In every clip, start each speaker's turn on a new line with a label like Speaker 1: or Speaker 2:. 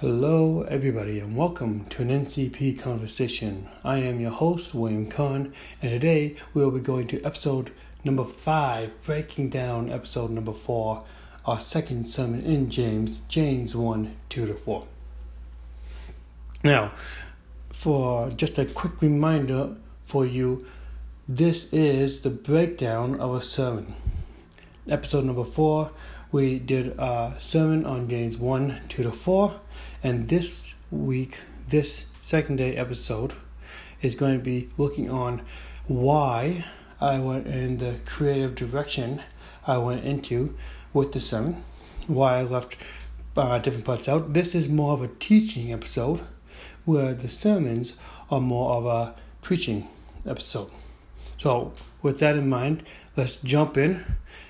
Speaker 1: Hello, everybody, and welcome to an NCP conversation. I am your host, William Kahn, and today we will be going to episode number five, breaking down episode number four, our second sermon in James, James 1 2 to 4. Now, for just a quick reminder for you, this is the breakdown of a sermon. Episode number four, we did a sermon on James 1 2 to 4, and this week, this second day episode, is going to be looking on why I went in the creative direction I went into with the sermon, why I left uh, different parts out. This is more of a teaching episode where the sermons are more of a preaching episode. So, with that in mind, let's jump in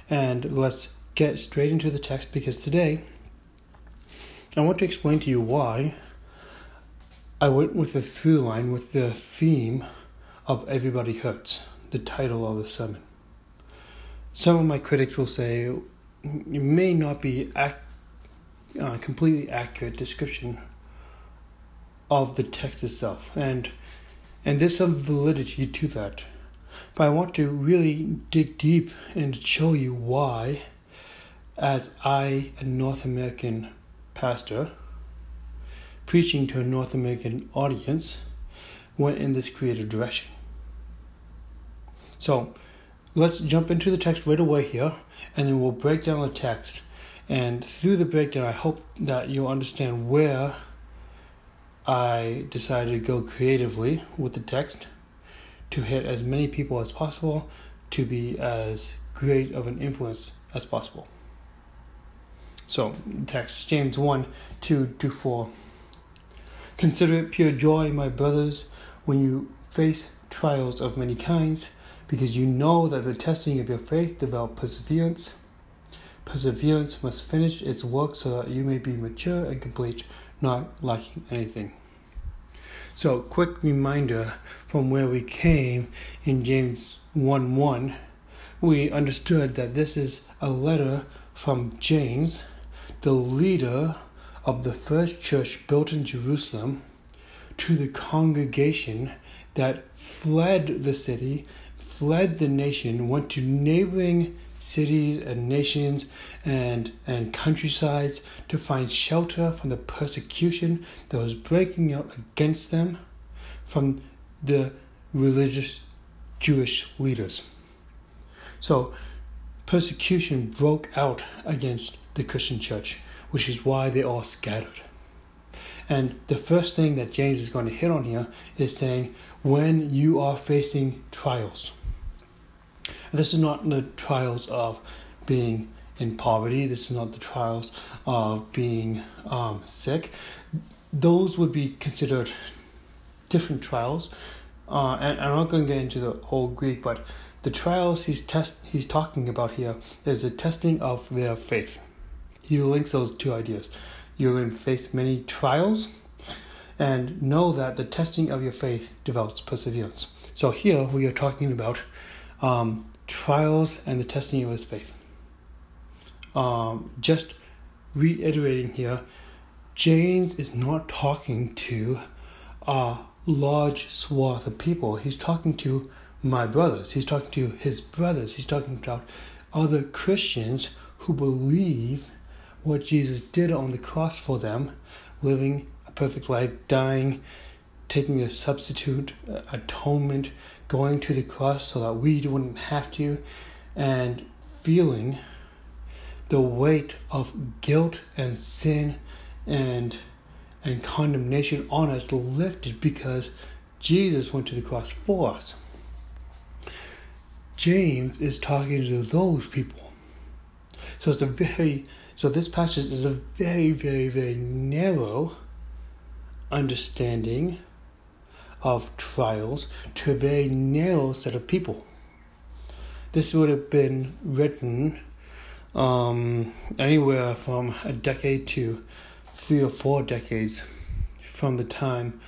Speaker 1: and let's get straight into the text because today I want to explain to you why I went with the through line with the theme of Everybody Hurts, the title of the sermon. Some of my critics will say it may not be a uh, completely accurate description of the text itself, and and there's some validity to that. But I want to really dig deep and show you why, as I, a North American pastor, preaching to a North American audience, went in this creative direction. So let's jump into the text right away here, and then we'll break down the text. And through the breakdown, I hope that you'll understand where I decided to go creatively with the text to hit as many people as possible to be as great of an influence as possible. So, text James 1 2 to 4. Consider it pure joy, my brothers, when you face trials of many kinds, because you know that the testing of your faith develops perseverance. Perseverance must finish its work so that you may be mature and complete, not lacking anything. So, quick reminder from where we came in James 1 1, we understood that this is a letter from James, the leader of the first church built in Jerusalem, to the congregation that fled the city, fled the nation, went to neighboring cities and nations and, and countrysides to find shelter from the persecution that was breaking out against them from the religious Jewish leaders. So, persecution broke out against the Christian church, which is why they all scattered. And the first thing that James is going to hit on here is saying, when you are facing trials, this is not the trials of being in poverty. This is not the trials of being um, sick. Those would be considered different trials. Uh, and I'm not going to get into the whole Greek, but the trials he's test he's talking about here is the testing of their faith. He links those two ideas. You're going to face many trials, and know that the testing of your faith develops perseverance. So here we are talking about um, trials and the testing of his faith. Um, just reiterating here, James is not talking to a large swath of people. He's talking to my brothers. He's talking to his brothers. He's talking about other Christians who believe what Jesus did on the cross for them, living a perfect life, dying, taking a substitute uh, atonement, going to the cross so that we wouldn't have to, and feeling the weight of guilt and sin and and condemnation on us lifted because Jesus went to the cross for us. James is talking to those people. So it's a very so this passage is a very, very, very narrow understanding of trials to a very narrow set of people. This would have been written um, anywhere from a decade to three or four decades from the time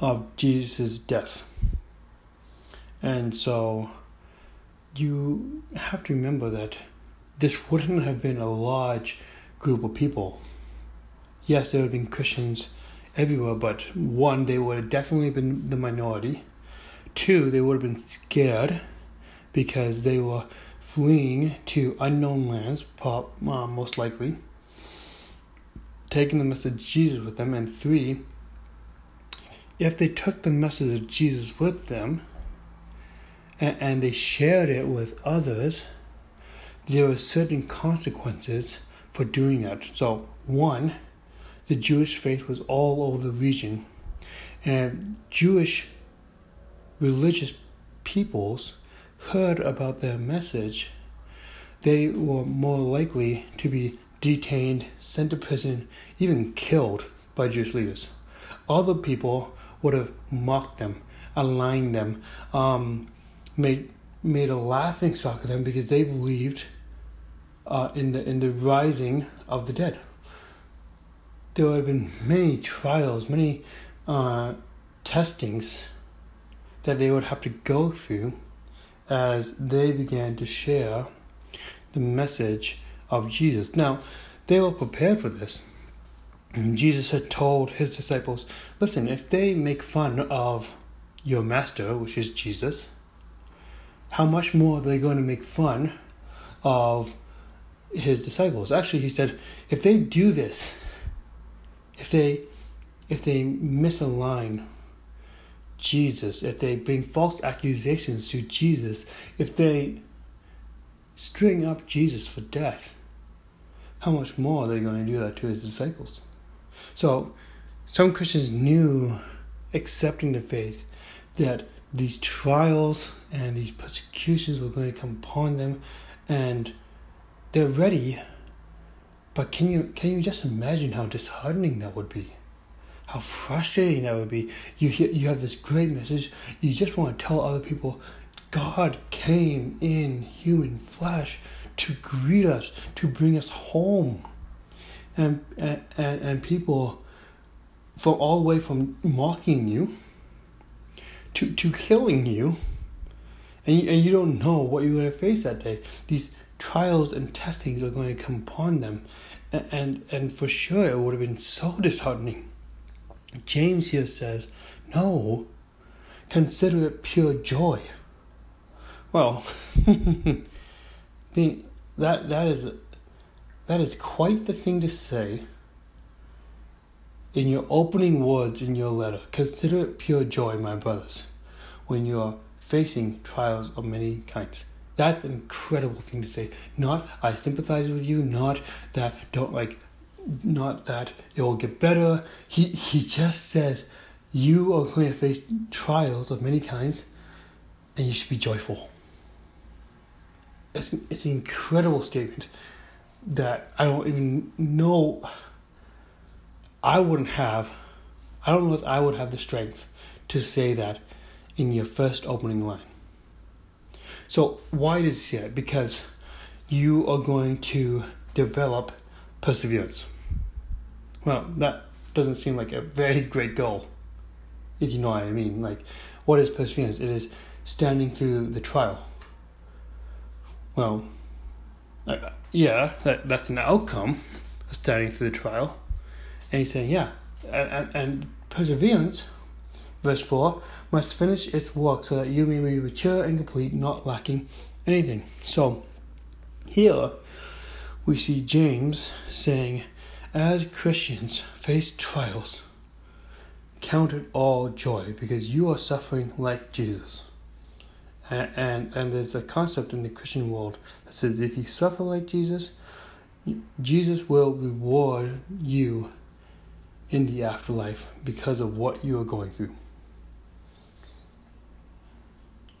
Speaker 1: of Jesus' death. And so you have to remember that this wouldn't have been a large group of people. yes, there would have been Christians everywhere, but one, they would have definitely been the minority. Two, they would have been scared because they were fleeing to unknown lands, uh, most likely, taking the message of Jesus with them. And three, if they took the message of Jesus with them and, and they shared it with others, there were certain consequences for doing that. So, one, the Jewish faith was all over the region, and Jewish religious peoples heard about their message, they were more likely to be detained, sent to prison, even killed by Jewish leaders. Other people would have mocked them, aligned them, um, made made a laughing stock of them because they believed uh, in the in the rising of the dead. There have been many trials, many uh, testings that they would have to go through as they began to share the message of Jesus. Now, they were prepared for this. Jesus had told his disciples, listen, if they make fun of your master, which is Jesus, how much more are they going to make fun of his disciples? Actually, he said, if they do this, if they if they misalign Jesus, if they bring false accusations to Jesus, if they string up Jesus for death, how much more are they going to do that to his disciples? So, some Christians knew, accepting the faith, that these trials and these persecutions were going to come upon them, and they're ready. But can you can you just imagine how disheartening that would be? how frustrating that would be. You you have this great message. You just want to tell other people, God came in human flesh to greet us, to bring us home, and and and people from all the way from mocking you to to killing you, and you, and you don't know what you're going to face that day. These trials and testings are going to come upon them, and and, and for sure it would have been so disheartening James here says, No, consider it pure joy. Well, I mean, that that is that is quite the thing to say in your opening words in your letter. Consider it pure joy, my brothers, when you are facing trials of many kinds. That's an incredible thing to say. Not I sympathize with you, not that don't like not that it will get better. He he just says you are going to face trials of many kinds, and you should be joyful. It's it's an incredible statement that I don't even know. I wouldn't have. I don't know if I would have the strength to say that in your first opening line. So why does it? Because you are going to develop perseverance. Well, that doesn't seem like a very great goal, if you know what I mean. Like, what is perseverance? It is standing through the trial. Well, yeah, that, that's an outcome of standing through the trial. And he's saying, yeah, and, and perseverance, verse 4, must finish its work so that you may be mature and complete, not lacking anything. So, here we see James saying, as Christians face trials, count it all joy because you are suffering like Jesus. And, and, and there's a concept in the Christian world that says if you suffer like Jesus, Jesus will reward you in the afterlife because of what you are going through.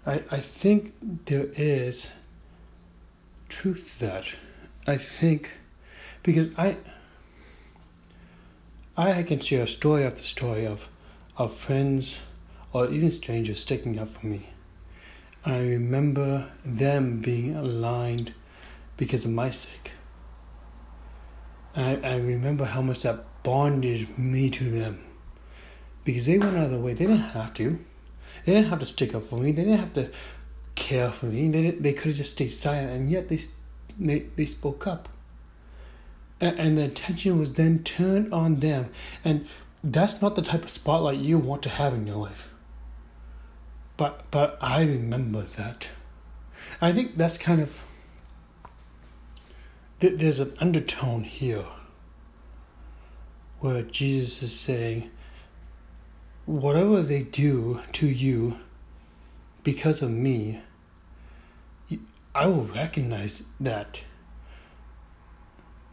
Speaker 1: I, I think there is truth to that. I think because I I can share story after story of of friends or even strangers sticking up for me. I remember them being aligned because of my sake. I, I remember how much that bonded me to them. Because they went out of the way. They didn't have to. They didn't have to stick up for me. They didn't have to care for me. They, didn't, they could have just stayed silent, and yet they, they, they spoke up. and, and the attention was then turned on them. And that's not the type of spotlight you want to have in your life. But but I remember that. I think that's kind of there's an undertone here where Jesus is saying, whatever they do to you because of me, I will recognize that.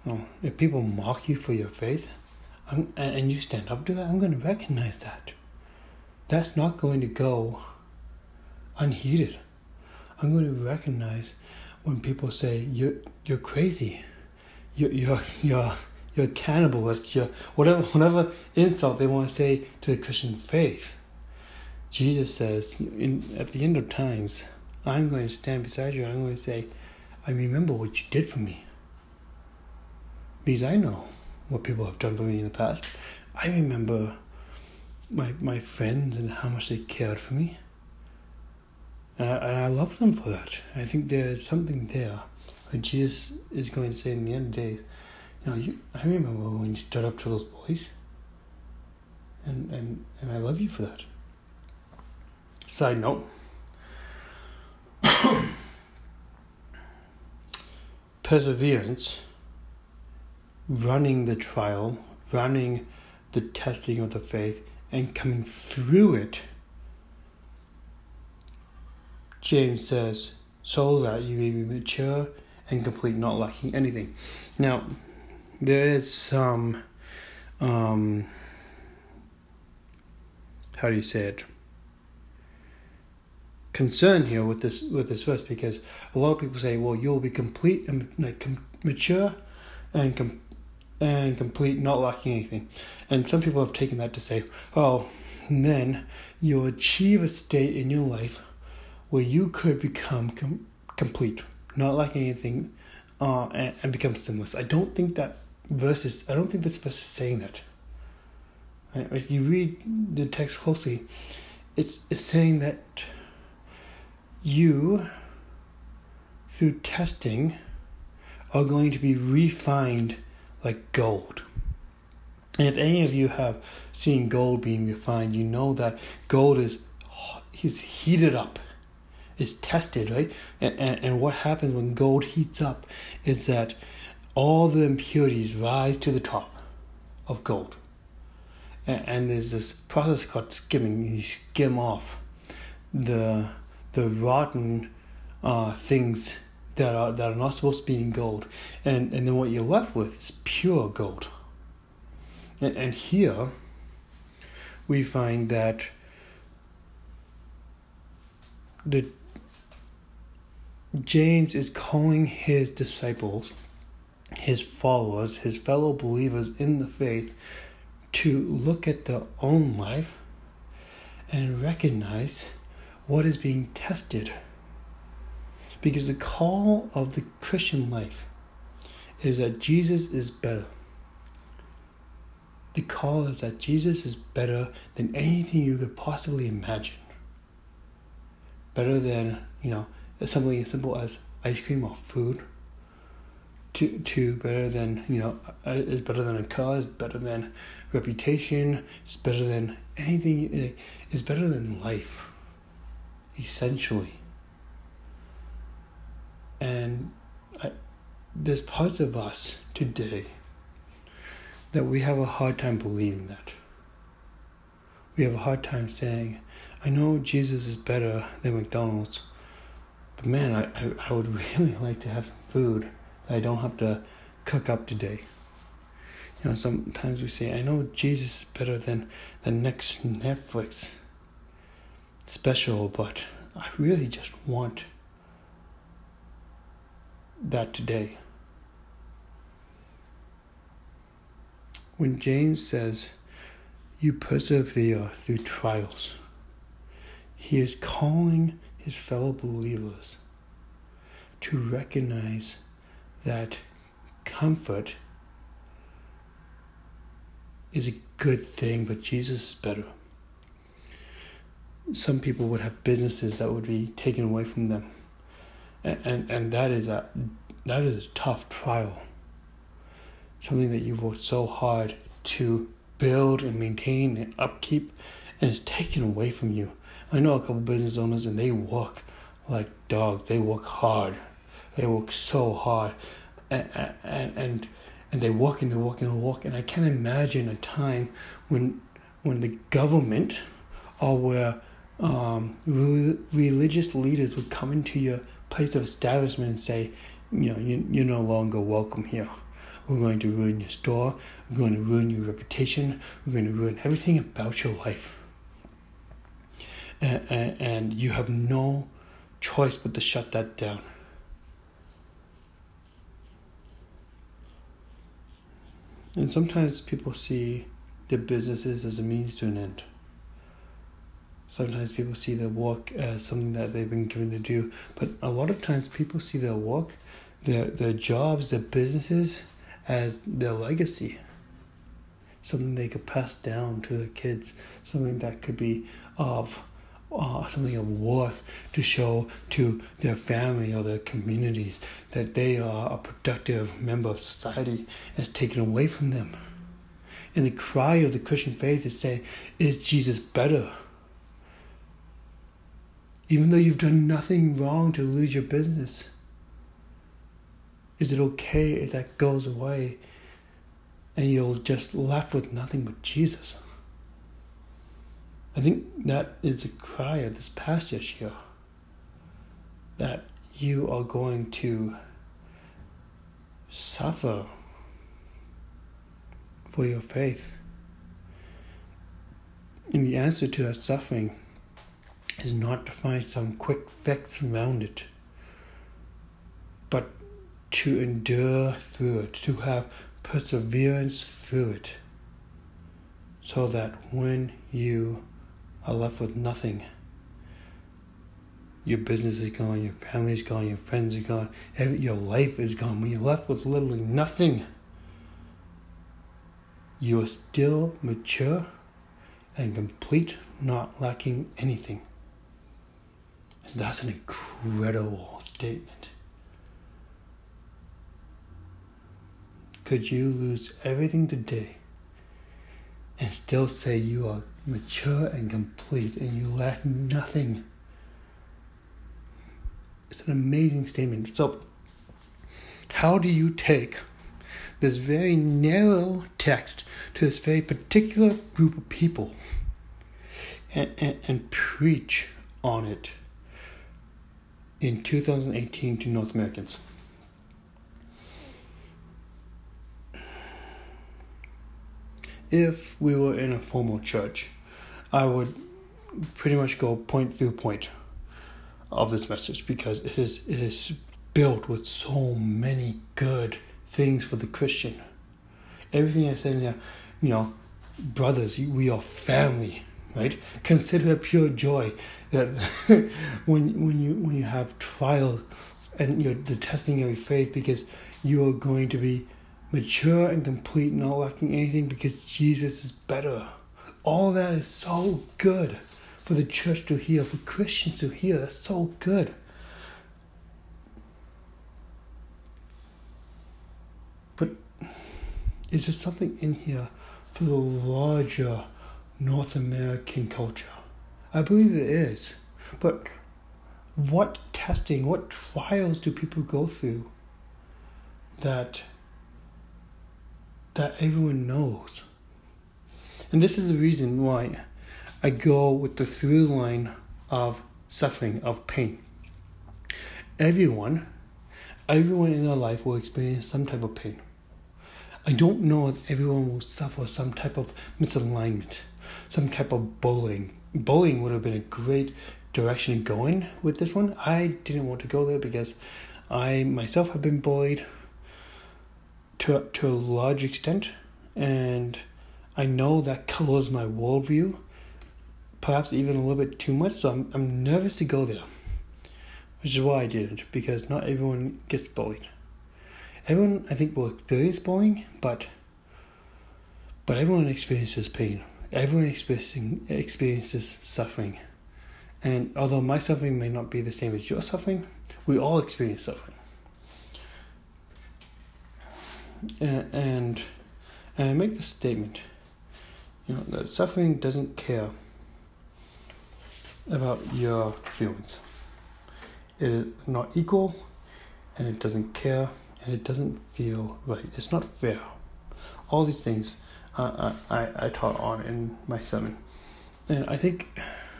Speaker 1: Oh, if people mock you for your faith, I'm, and you stand up to that, I'm going to recognize that. That's not going to go unheeded. I'm going to recognize when people say you're you're crazy, you're you're you're you're a cannibalist, you're whatever whatever insult they want to say to the Christian faith. Jesus says, in, at the end of times, I'm going to stand beside you. I'm going to say, I remember what you did for me. Because I know what people have done for me in the past. I remember my my friends and how much they cared for me. And I, and I love them for that. I think there's something there. Where Jesus is going to say in the end of days, know, you, I remember when you stood up to those boys. And, and, and I love you for that. Side note. Perseverance, running the trial, running the testing of the faith, and coming through it James says, so that you may be mature and complete, not lacking anything. Now, there is some, um, how do you say it? Concern here with this with this verse because a lot of people say, well, you'll be complete and like com- mature and com- and complete, not lacking anything. And some people have taken that to say, oh, then you'll achieve a state in your life where you could become com- complete, not lacking anything, uh, and, and, become sinless. I don't think that verse is, I don't think this verse is saying that. Uh, if you read the text closely, it's, it's saying that you, through testing, are going to be refined like gold. And if any of you have seen gold being refined, you know that gold is is heated up is tested, right? And, and, and what happens when gold heats up is that all the impurities rise to the top of gold. And, and there's this process called skimming. You skim off the the rotten uh, things that are that are not supposed to be in gold, and and then what you're left with is pure gold. And, and here we find that the James is calling his disciples, his followers, his fellow believers in the faith to look at their own life and recognize what is being tested. Because the call of the Christian life is that Jesus is better. The call is that Jesus is better than anything you could possibly imagine. Better than, you know, something as simple as ice cream or food to to better than you know uh, is better than a car is better than reputation it's better than anything is better than life essentially. And I, there's parts of us today that we have a hard time believing that. We have a hard time saying i know jesus is better than mcdonald's but man, I, I, I would really like to have some food I don't have to cook up today. You know, sometimes we say, I know Jesus is better than the next Netflix special, but I really just want that today. When James says, You persevere through trials, he is calling his fellow believers to recognize that comfort is a good thing, but Jesus is better. Some people would have businesses that would be taken away from them. And, and, and that is a that is a tough trial. something that you worked so hard to build and maintain and upkeep, and it's taken away from you. I know a couple business owners, and they work like dogs. They work hard. They work so hard, and and and, they work and they work and they work. And I can't imagine a time when when the government or where um, re- religious leaders would come into your place of establishment and say, you know, you, you're no longer welcome here. We're going to ruin your store. We're going to ruin your reputation. We're going to ruin everything about your life. And, and, and you have no choice but to shut that down. And sometimes people see their businesses as a means to an end. Sometimes people see their work as something that they've been given to do, but a lot of times people see their work, their their jobs, their businesses as their legacy. Something they could pass down to their kids, something that could be of uh, something of worth to show to their family or their communities that they are a productive member of society and taken away from them. And the cry of the Christian faith is say, is Jesus better? Even though you've done nothing wrong to lose your business, is it okay if that goes away and you're just left with nothing but Jesus? I think that is the cry of this passage here. That you are going to suffer for your faith. And the answer to that suffering is not to find some quick fix around it, but to endure through it, to have perseverance through it, so that when you are left with nothing, your business is gone, your family is gone, your friends are gone, your life is gone. When you're left with literally nothing, you are still mature and complete, not lacking anything. And that's an incredible statement. Could you lose everything today and still say you are mature and complete and you lack nothing? It's an amazing statement. So, how do you take this very narrow text to this very particular group of people and, and, and preach on it? in 2018 to North Americans. If we were in a formal church, I would pretty much go point through point of this message because it is it is built with so many good things for the Christian. Everything I said here, you know, brothers, we are family right? Consider it pure joy that when when you when you have trials and you're the testing of your faith because you are going to be mature and complete, not lacking anything because Jesus is better. All that is so good for the church to hear, for Christians to hear. That's so good. But is there something in here for the larger North American culture? I believe it is. But what testing, what trials do people go through that that everyone knows? And this is the reason why I go with the through line of suffering, of pain. Everyone, everyone in their life will experience some type of pain. I don't know if everyone will suffer some type of misalignment some type of bullying. Bullying would have been a great direction to go in with this one. I didn't want to go there because I myself have been bullied to to a large extent, and I know that colors my worldview, perhaps even a little bit too much. So I'm I'm nervous to go there, which is why I didn't because not everyone gets bullied. Everyone I think will experience bullying, but but everyone experiences pain everyone experiencing experiences suffering. And although my suffering may not be the same as your suffering, we all experience suffering. and, and I make the statement, you know, that suffering doesn't care about your feelings. It is not equal, and it doesn't care, and it doesn't feel right. It's not fair. All these things uh, I, I taught on in my sermon. And I think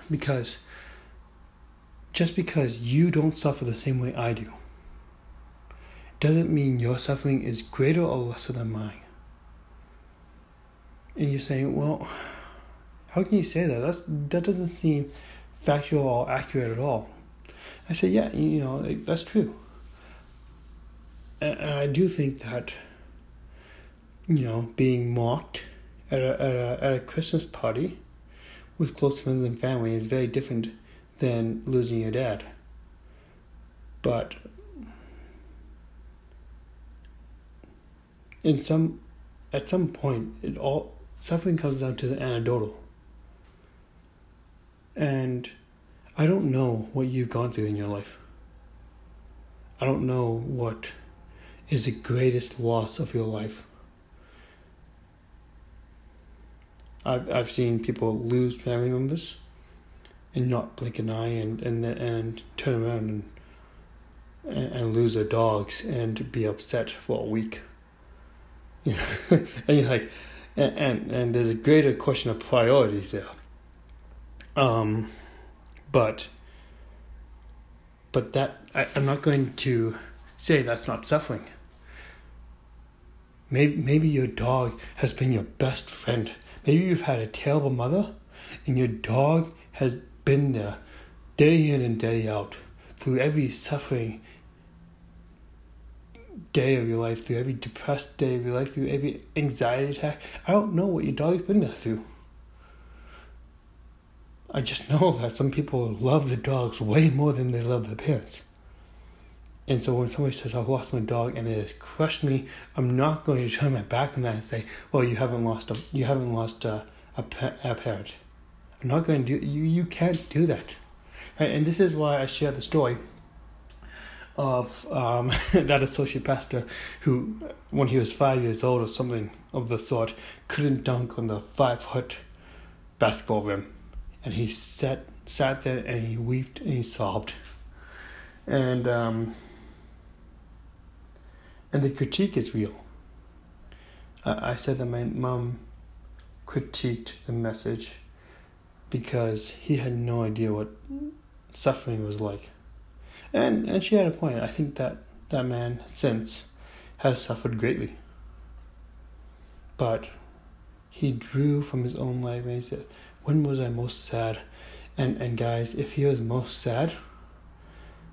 Speaker 1: because just because you don't suffer the same way I do doesn't mean your suffering is greater or lesser than mine. And you're saying, well, how can you say that? That's that doesn't seem factual or accurate at all. I say, yeah, you know, that's true. And I do think that, you know, being mocked at a, at a, at a Christmas party with close friends and family is very different than losing your dad. But in some, at some point, it all suffering comes down to the anecdotal. And I don't know what you've gone through in your life. I don't know what is the greatest loss of your life. I've I've seen people lose family members and not blink an eye and and and turn around and and, and lose their dogs and be upset for a week. and you're like, and, and and there's a greater question of priorities there. Um, but but that I, I'm not going to say that's not suffering. Maybe maybe your dog has been your best friend. Maybe you've had a terrible mother, and your dog has been there, day in and day out, through every suffering day of your life, through every depressed day of your life, through every anxiety attack. I don't know what your dog's been there through. I just know that some people love the dogs way more than they love their parents. And so when somebody says, I've lost my dog and it has crushed me, I'm not going to turn my back on that and say, well, you haven't lost a, you haven't lost a, a, a parent. I'm not going to do, you, you can't do that. And this is why I share the story of um, that associate pastor who, when he was five years old or something of the sort, couldn't dunk on the five foot basketball rim. And he sat, sat there and he wept and he sobbed. And, um, and the critique is real. I, I said that my mom critiqued the message because he had no idea what suffering was like. And and she had a point. I think that that man since has suffered greatly. But he drew from his own life and he said, When was I most sad? And and guys, if he was most sad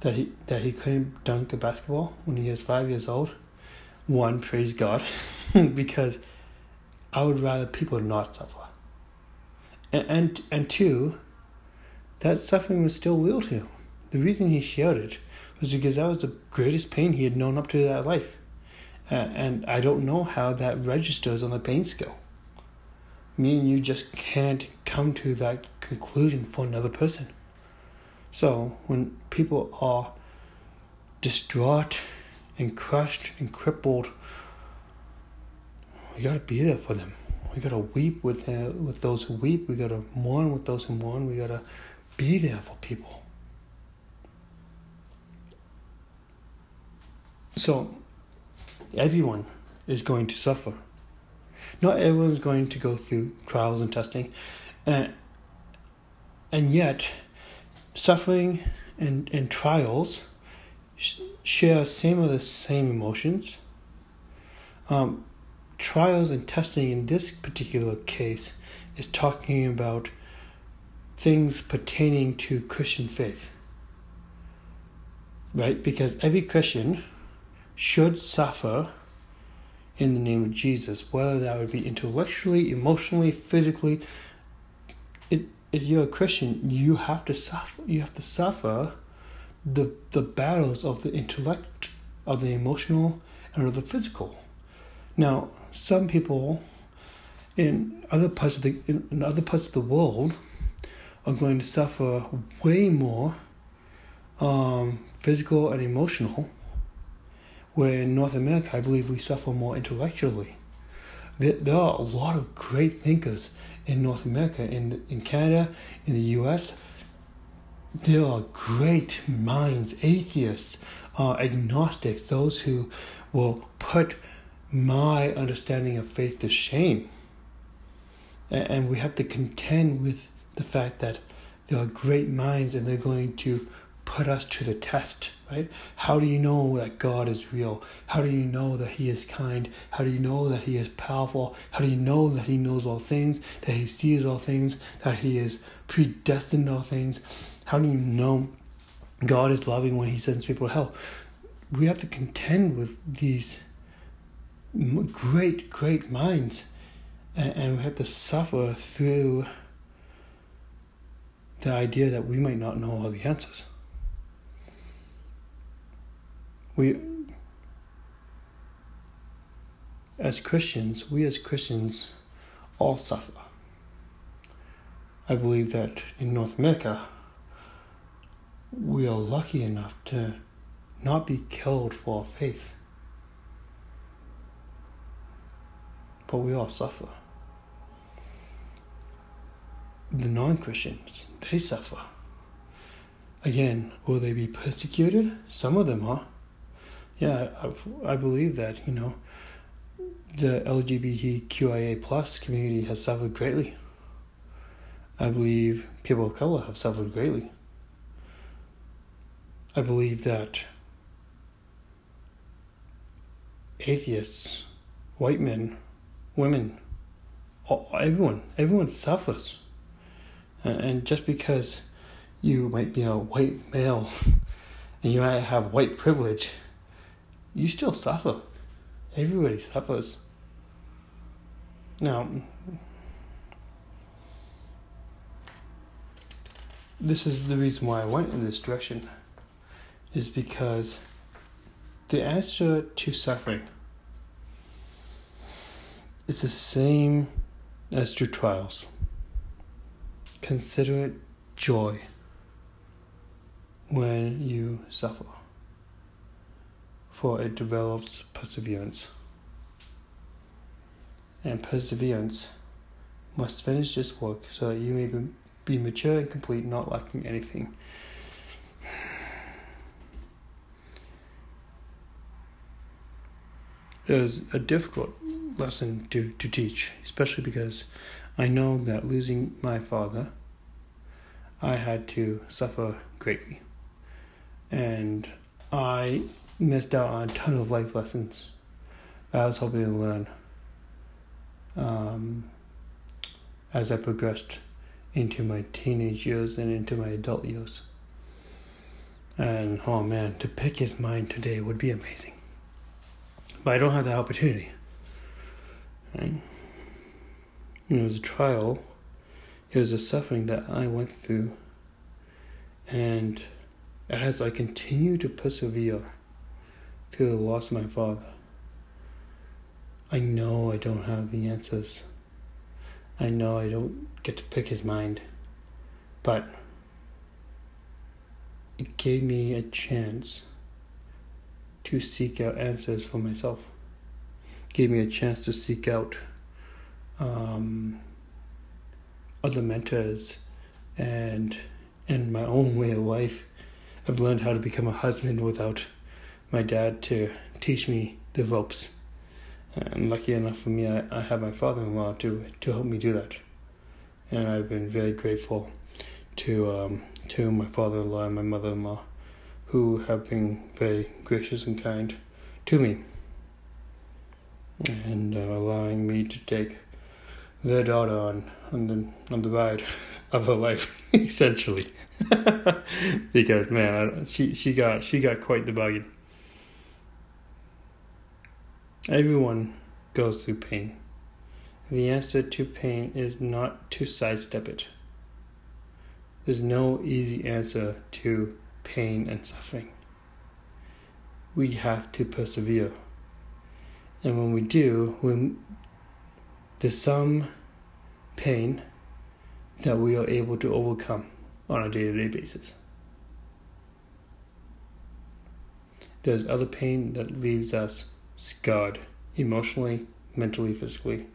Speaker 1: that he that he couldn't dunk a basketball when he was five years old, one, praise God, because I would rather people not suffer. And, and and two, that suffering was still real to him. The reason he shouted was because that was the greatest pain he had known up to that life. And I don't know how that registers on the pain scale. Me and you just can't come to that conclusion for another person. So when people are distraught and crushed and crippled, we gotta be there for them. We gotta weep with uh, with those who weep. We gotta mourn with those who mourn. We gotta be there for people. So, everyone is going to suffer. Not everyone's going to go through trials and testing, and yet, suffering and and trials share some of the same emotions. Um, trials and testing in this particular case is talking about things pertaining to Christian faith. Right? Because every Christian should suffer in the name of Jesus, whether that would be intellectually, emotionally, physically. It, if you're a Christian, you have to suffer. You have to suffer the the battles of the intellect, of the emotional, and of the physical. Now, some people in other parts of the in, in other parts of the world are going to suffer way more um, physical and emotional Where in North America, I believe we suffer more intellectually. There, are a lot of great thinkers in North America, in in Canada, in the U.S. There are great minds, atheists, uh, agnostics, those who will put my understanding of faith to shame. And, and we have to contend with the fact that there are great minds and they're going to put us to the test, right? How do you know that God is real? How do you know that He is kind? How do you know that He is powerful? How do you know that He knows all things, that He sees all things, that He is predestined all things? How do you know God is loving when He sends people to hell? We have to contend with these great, great minds, and, we have to suffer through the idea that we might not know all the answers. We, as Christians, we as Christians all suffer. I believe that in North America, we are lucky enough to not be killed for our faith. But we all suffer the non Christians, they suffer. Again, will they be persecuted? Some of them are. Yeah, I, I believe that, you know, the LGBTQIA plus community has suffered greatly. I believe people of color have suffered greatly. I believe that atheists, white men, women, everyone, everyone suffers. And just because you might be a white male and you might have white privilege, you still suffer. Everybody suffers. Now, this is the reason why I went in this direction, is because the answer to suffering is the same as to trials. Consider it joy when you suffer, for it develops perseverance. And perseverance must finish this work so that you may be mature and complete, not lacking anything. It was a difficult lesson to, to teach, especially because I know that losing my father, I had to suffer greatly. And I missed out on a ton of life lessons that I was hoping to learn um, as I progressed into my teenage years and into my adult years. And oh man, to pick his mind today would be amazing. But I don't have that opportunity. Right? it was a trial, it was a suffering that I went through. And as I continue to persevere through the loss of my father, I know I don't have the answers. I know I don't get to pick his mind. But it gave me a chance to seek out answers for myself. It gave me a chance to seek out um, other mentors and in my own way of life, I've learned how to become a husband without my dad to teach me the ropes. And lucky enough for me, I, I have my father in law to, to help me do that. And I've been very grateful to, um, to my father in law and my mother in law, who have been very gracious and kind to me and uh, allowing me to take their daughter on on the on the ride of her life, essentially. because man, I, she she got she got quite the bargain. Everyone goes through pain. The answer to pain is not to sidestep it. There's no easy answer to pain and suffering. We have to persevere. And when we do, when there's some pain that we are able to overcome on a day to day basis. There's other pain that leaves us scarred emotionally, mentally, physically.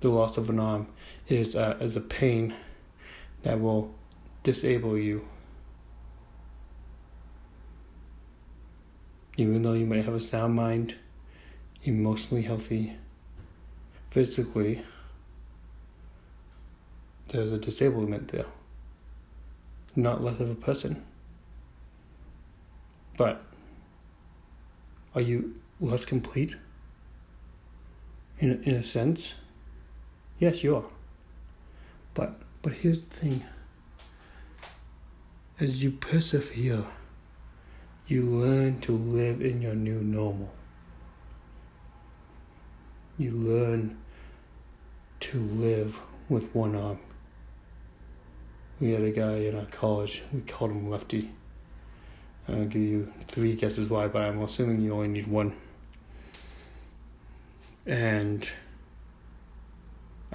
Speaker 1: The loss of an arm is a, is a pain that will disable you. Even though you might have a sound mind, emotionally healthy, physically, there's a disablement there. Not less of a person. But are you less complete? In, in a sense? Yes, you are. But but here's the thing. As you persevere, you learn to live in your new normal. You learn to live with one arm. We had a guy in our college, we called him Lefty. I'll give you three guesses why, but I'm assuming you only need one. And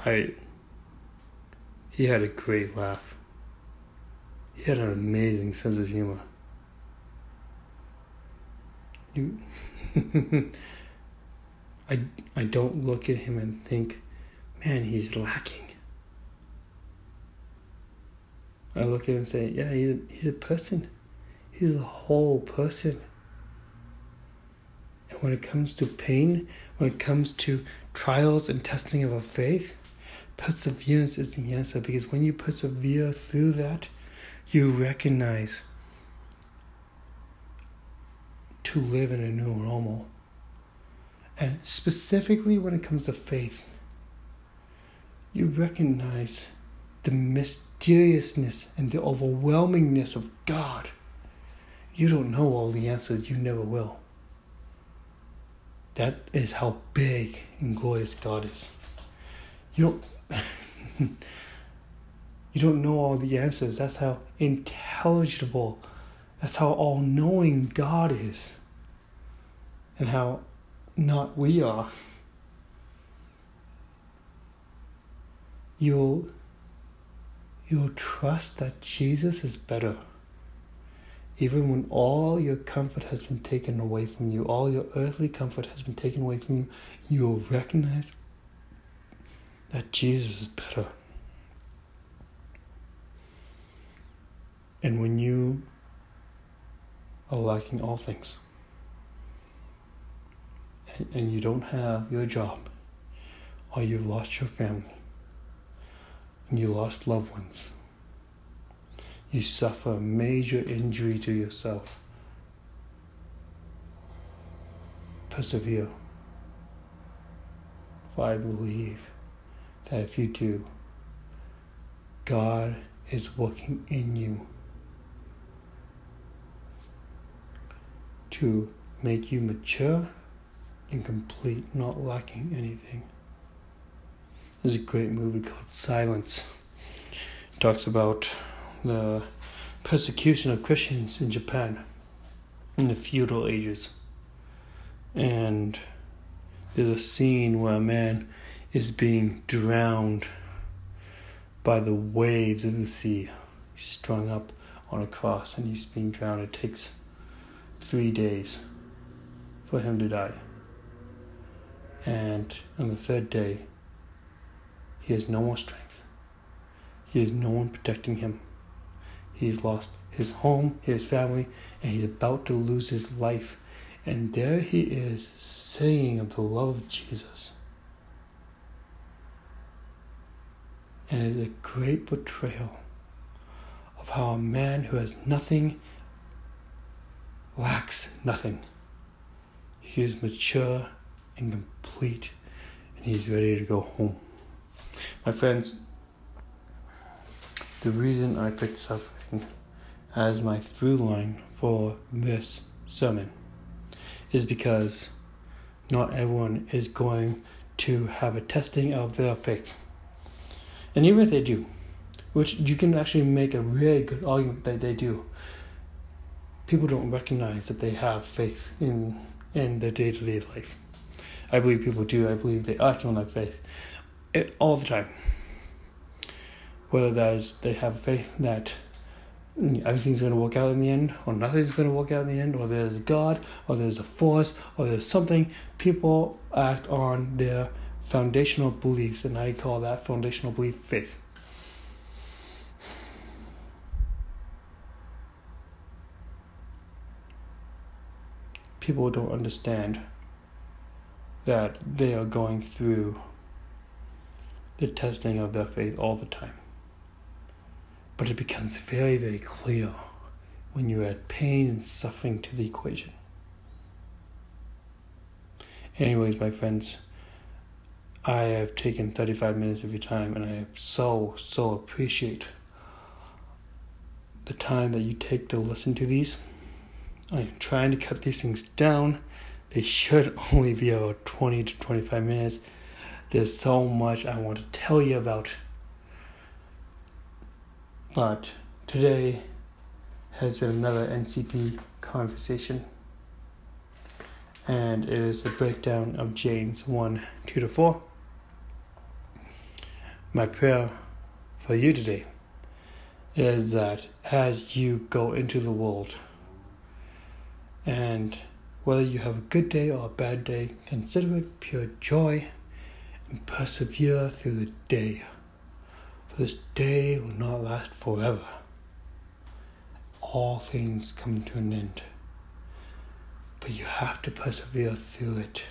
Speaker 1: I, he had a great laugh. He had an amazing sense of humor. You, I, I don't look at him and think, man, he's lacking. I look at him and say, yeah, he's a, he's a person. He's a whole person. And when it comes to pain, when it comes to trials and testing of our faith, perseverance is the answer because when you persevere through that, you recognize to live in a new normal. And specifically when it comes to faith, you recognize the mysteriousness and the overwhelmingness of God. You don't know all the answers, you never will. That is how big and glorious God is. You don't you don't know all the answers. That's how intelligible, that's how all knowing God is. And how not we are. You'll you'll trust that Jesus is better. Even when all your comfort has been taken away from you, all your earthly comfort has been taken away from you, you'll recognize that Jesus is better. And when you are lacking all things, and, and you don't have your job, or you've lost your family, and you lost loved ones, you suffer major injury to yourself. Persevere. For I believe that if you do, God is working in you to make you mature and complete, not lacking anything. There's a great movie called Silence. It talks about the persecution of Christians in Japan in the feudal ages. And there's a scene where a man is being drowned by the waves of the sea. He's strung up on a cross and he's being drowned. It takes three days for him to die. And on the third day, he has no more strength. He has no one protecting him. He's lost his home, his family, and he's about to lose his life. And there he is saying of the love of Jesus. And it is a great portrayal of how a man who has nothing lacks nothing. He is mature and complete, and he's ready to go home. My friends, the reason I picked suffering as my through line for this sermon is because not everyone is going to have a testing of their faith. And even if they do, which you can actually make a really good argument that they do, people don't recognize that they have faith in in their day to day life. I believe people do. I believe they act on that faith it, all the time. Whether that is they have faith that everything's going to work out in the end, or nothing's going to work out in the end, or there's a God, or there's a force, or there's something. People act on their foundational beliefs, and I call that foundational belief faith. People don't understand that they are going through the testing of their faith all the time. But it becomes very, very clear when you add pain and suffering to the equation. Anyways, my friends, I have taken 35 minutes of your time and I so, so appreciate the time that you take to listen to these. I am trying to cut these things down. They should only be about 20 to 25 minutes. There's so much I want to tell you about. But today has been another NCP conversation. And it is a breakdown of James 1 2 to 4. My prayer for you today is that as you go into the world, and whether you have a good day or a bad day, consider it pure joy and persevere through the day. This day will not last forever. All things come to an end. But you have to persevere through it.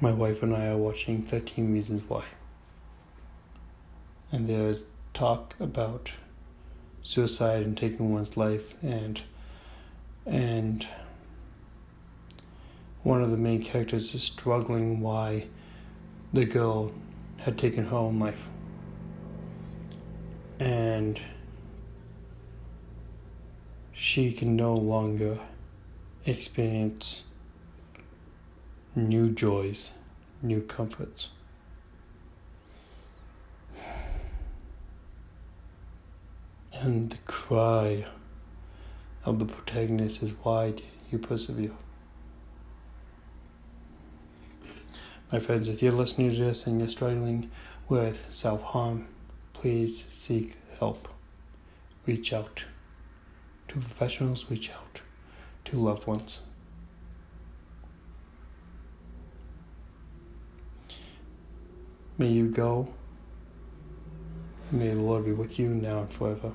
Speaker 1: My wife and I are watching 13 Reasons Why. And there is talk about suicide and taking one's life and and one of the main characters is struggling why the girl had taken her own life and she can no longer experience new joys, new comforts. And the cry of the protagonist is why you persevere? My friends, if you're listening to this and you're struggling with self harm, please seek help. Reach out to professionals, reach out to loved ones. May you go. May the Lord be with you now and forever.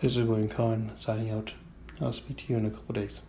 Speaker 1: This is William Khan signing out. I'll speak to you in a couple days.